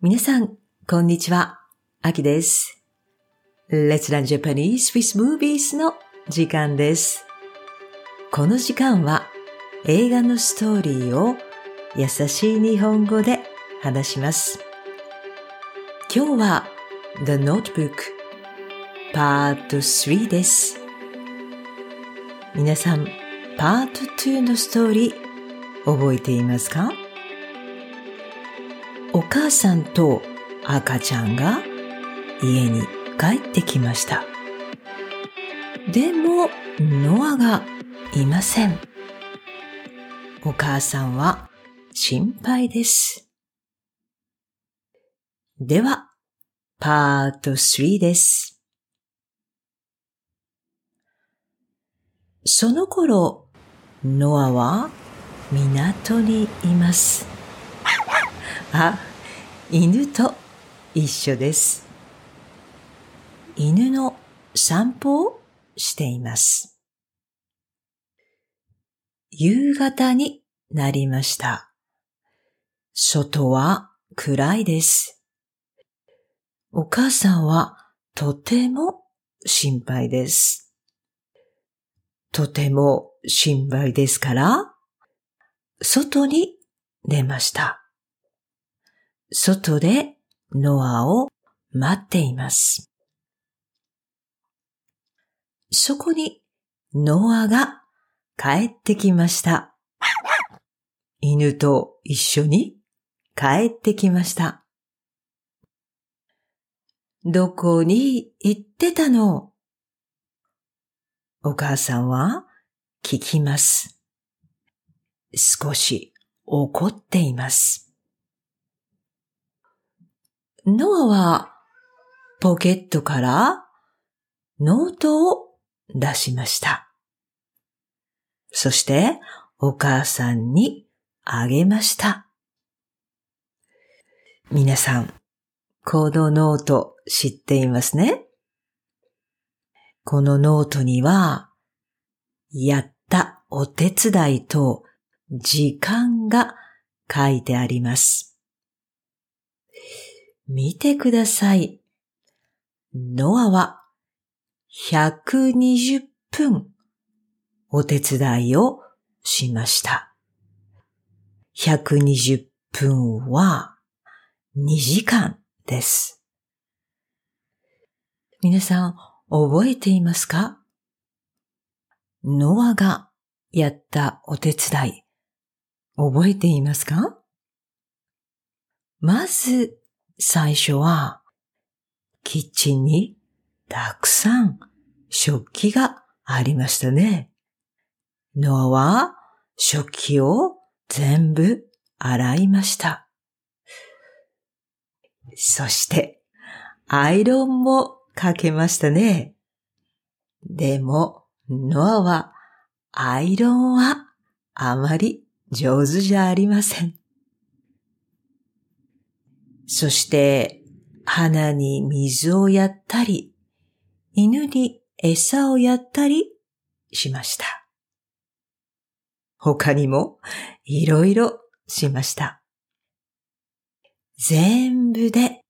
皆さん、こんにちは。あきです。Let's Learn Japanese with Movies の時間です。この時間は映画のストーリーを優しい日本語で話します。今日は The Notebook Part 3です。皆さん、パート2のストーリー覚えていますか？お母さんと赤ちゃんが家に帰ってきました。でも、ノアがいません。お母さんは心配です。では、パート3です。その頃、ノアは港にいます。あ、犬と一緒です。犬の散歩をしています。夕方になりました。外は暗いです。お母さんはとても心配です。とても心配ですから、外に出ました。外でノアを待っています。そこにノアが帰ってきました。犬と一緒に帰ってきました。どこに行ってたの？お母さんは聞きます。少し怒っています。ノアはポケットからノートを出しました。そしてお母さんにあげました。皆さん、このノート知っていますね？このノートには、やったお手伝いと時間が書いてあります。見てください。ノアは120分お手伝いをしました。120分は2時間です。皆さん覚えていますか？ノアがやったお手伝い覚えていますか？まず最初は、キッチンにたくさん食器がありましたね。ノアは食器を全部洗いました。そして、アイロンもかけましたね。でも、ノアはアイロンはあまり上手じゃありません。そして、花に水をやったり、犬に餌をやったりしました。他にもいろいろしました。全部で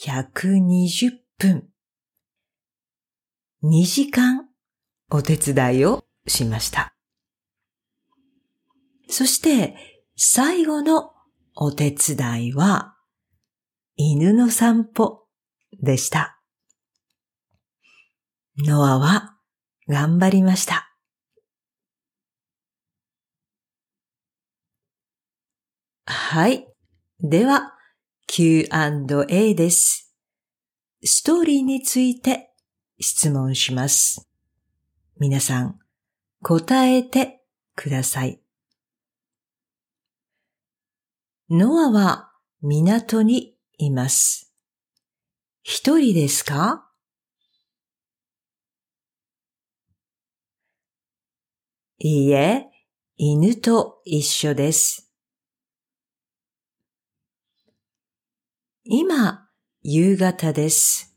120分。2時間お手伝いをしました。そして最後のお手伝いは犬の散歩でした。ノアは頑張りました。はい。では、Q&A です。ストーリーについて質問します。皆さん、答えてください。ノアは港にいます。一人ですか？いいえ、犬と一緒です。今、夕方です。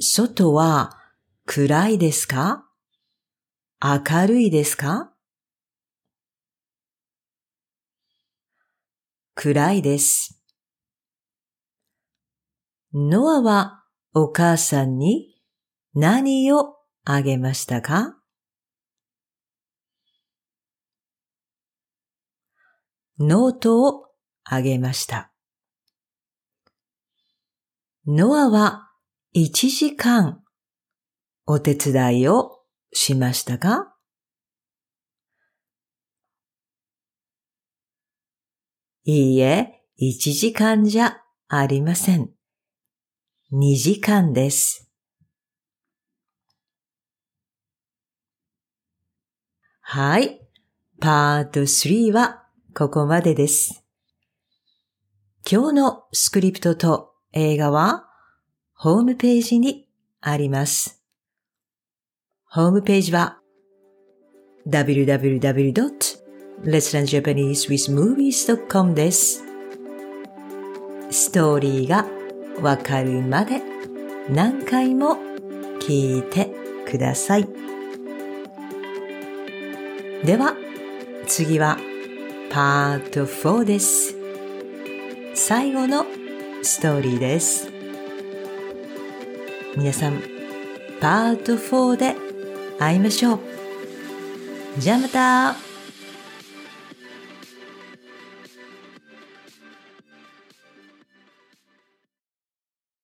外は暗いですか？明るいですか？暗いです。ノアはお母さんに何をあげましたか？ノートをあげました。ノアは1時間お手伝いをしましたか？いいえ、1時間じゃありません。2時間です。はい。パート3はここまでです。今日のスクリプトと映画はホームページにあります。ホームページは www.letslearnjapanesewithmovies.com です。ストーリーがわかるまで何回も聞いてください。では、次はパート4です。最後のストーリーです。皆さん、パート4で会いましょう。じゃあまた